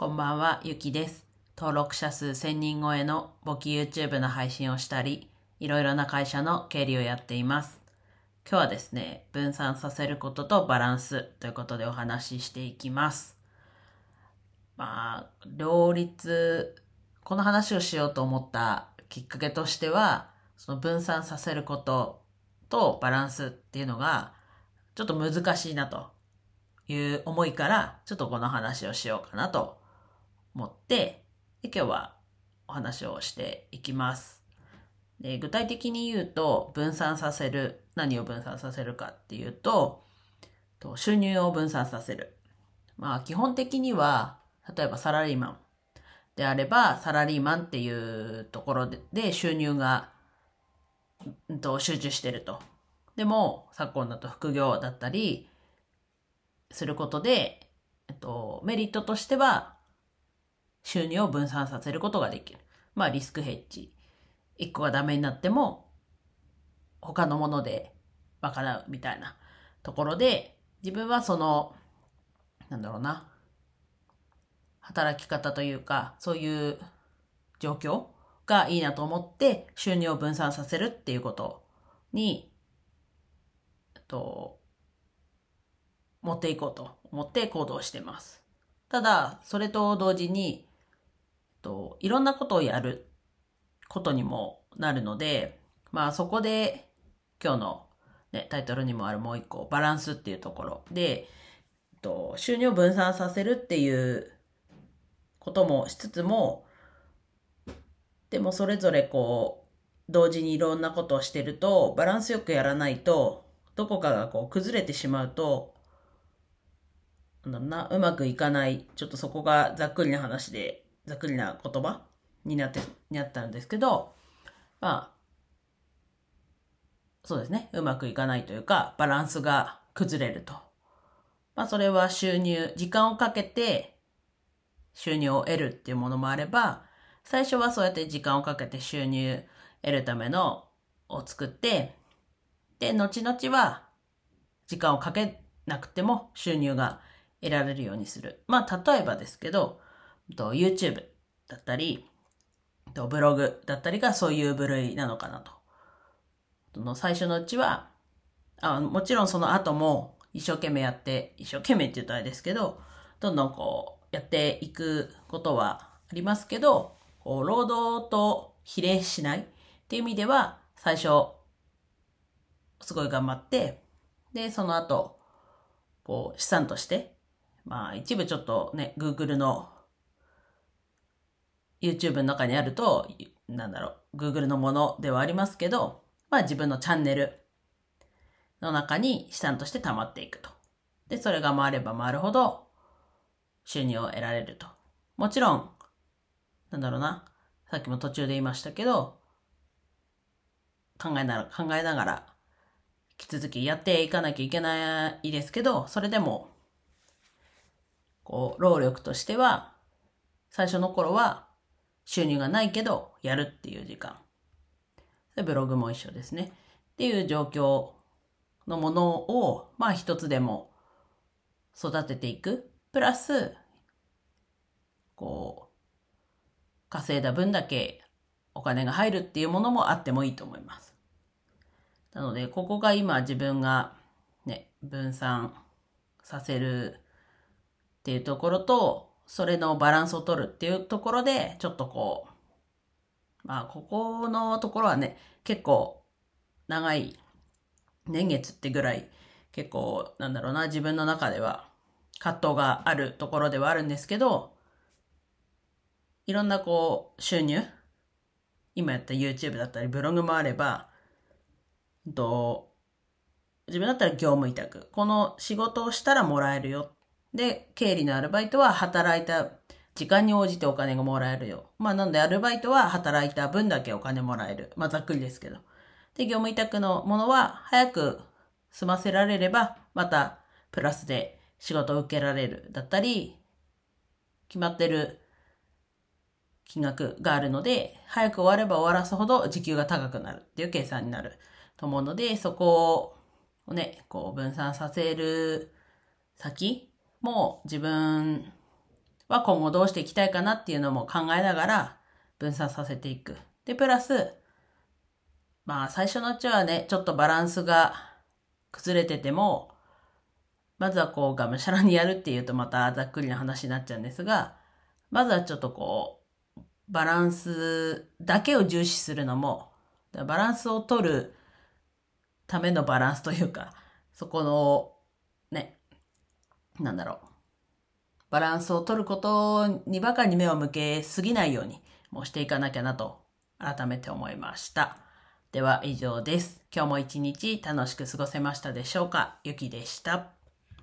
こんばんは、ゆきです。登録者数1000人超えの簿記 YouTube の配信をしたり、いろいろな会社の経理をやっています。今日はですね、分散させることとバランスということでお話ししていきます。まあ、両立、この話をしようと思ったきっかけとしては、その分散させることとバランスっていうのが、ちょっと難しいなという思いから、ちょっとこの話をしようかなと思って、で今日はお話をしていきます。で具体的に言うと、分散させる、何を分散させるかっていうと、と収入を分散させる。まあ基本的には、例えばサラリーマンであれば、サラリーマンっていうところでで収入が、うんと集中してると。でも、昨今だと副業だったり、することで、えっと、メリットとしては、収入を分散させることができる。まあ、リスクヘッジ。一個がダメになっても、他のもので賄うみたいなところで、自分はその、なんだろうな、働き方というか、そういう状況がいいなと思って、収入を分散させるっていうことに、と、持っていこうと思って行動してます。ただ、それと同時に、といろんなことをやることにもなるので、まあそこで今日の、ね、タイトルにもあるもう一個、バランスっていうところで、と収入を分散させるっていうこともしつつも、でもそれぞれこう、同時にいろんなことをしてると、バランスよくやらないと、どこかがこう崩れてしまうと、なんだろうな、うまくいかない。ちょっとそこがざっくりな話で、ざっくりな言葉になって、になったんですけど、まあ、そうですね。うまくいかないというか、バランスが崩れると。まあ、それは収入、時間をかけて収入を得るっていうものもあれば、最初はそうやって時間をかけて収入得るためのを作って、で、後々は時間をかけなくても収入が得られるようにする。まあ、例えばですけど、と YouTube だったり、とブログだったりがそういう部類なのかなと。その最初のうちはあ、もちろんその後も一生懸命やって、一生懸命って言うとあれですけど、どんどんこうやっていくことはありますけど、こう労働と比例しないっていう意味では、最初、すごい頑張って、で、その後、こう資産として、まあ一部ちょっとね、Google の YouTube の中にあると、なんだろう、Google のものではありますけど、まあ自分のチャンネルの中に資産として溜まっていくと。で、それが回れば回るほど収入を得られると。もちろん、なんだろうな、さっきも途中で言いましたけど、考えながら、考えながら、引き続きやっていかなきゃいけないですけど、それでも、こう、労力としては、最初の頃は収入がないけど、やるっていう時間。ブログも一緒ですね。っていう状況のものを、まあ一つでも育てていく。プラス、こう、稼いだ分だけお金が入るっていうものもあってもいいと思います。なので、ここが今自分がね、分散させるっていうところと、それのバランスを取るっていうところで、ちょっとこう、まあ、ここのところはね、結構長い年月ってぐらい、結構、なんだろうな、自分の中では葛藤があるところではあるんですけど、いろんなこう、収入今やった YouTube だったりブログもあれば、と自分だったら業務委託。この仕事をしたらもらえるよ。で、経理のアルバイトは働いた時間に応じてお金がもらえるよ。まあなんでアルバイトは働いた分だけお金もらえる。まあざっくりですけど。で、業務委託のものは早く済ませられれば、またプラスで仕事を受けられる。だったり、決まってる金額があるので、早く終われば終わらすほど時給が高くなるっていう計算になると思うので、そこをね、こう分散させる先もう自分は今後どうしていきたいかなっていうのも考えながら分散させていく。で、プラス、まあ最初のうちはね、ちょっとバランスが崩れてても、まずはこうがむしゃらにやるっていうとまたざっくりな話になっちゃうんですが、まずはちょっとこう、バランスだけを重視するのも、バランスを取るためのバランスというか、そこの、ね、なんだろう。バランスを取ることにばかり目を向けすぎないようにもしていかなきゃなと改めて思いました。では以上です。今日も一日楽しく過ごせましたでしょうか？ゆきでした。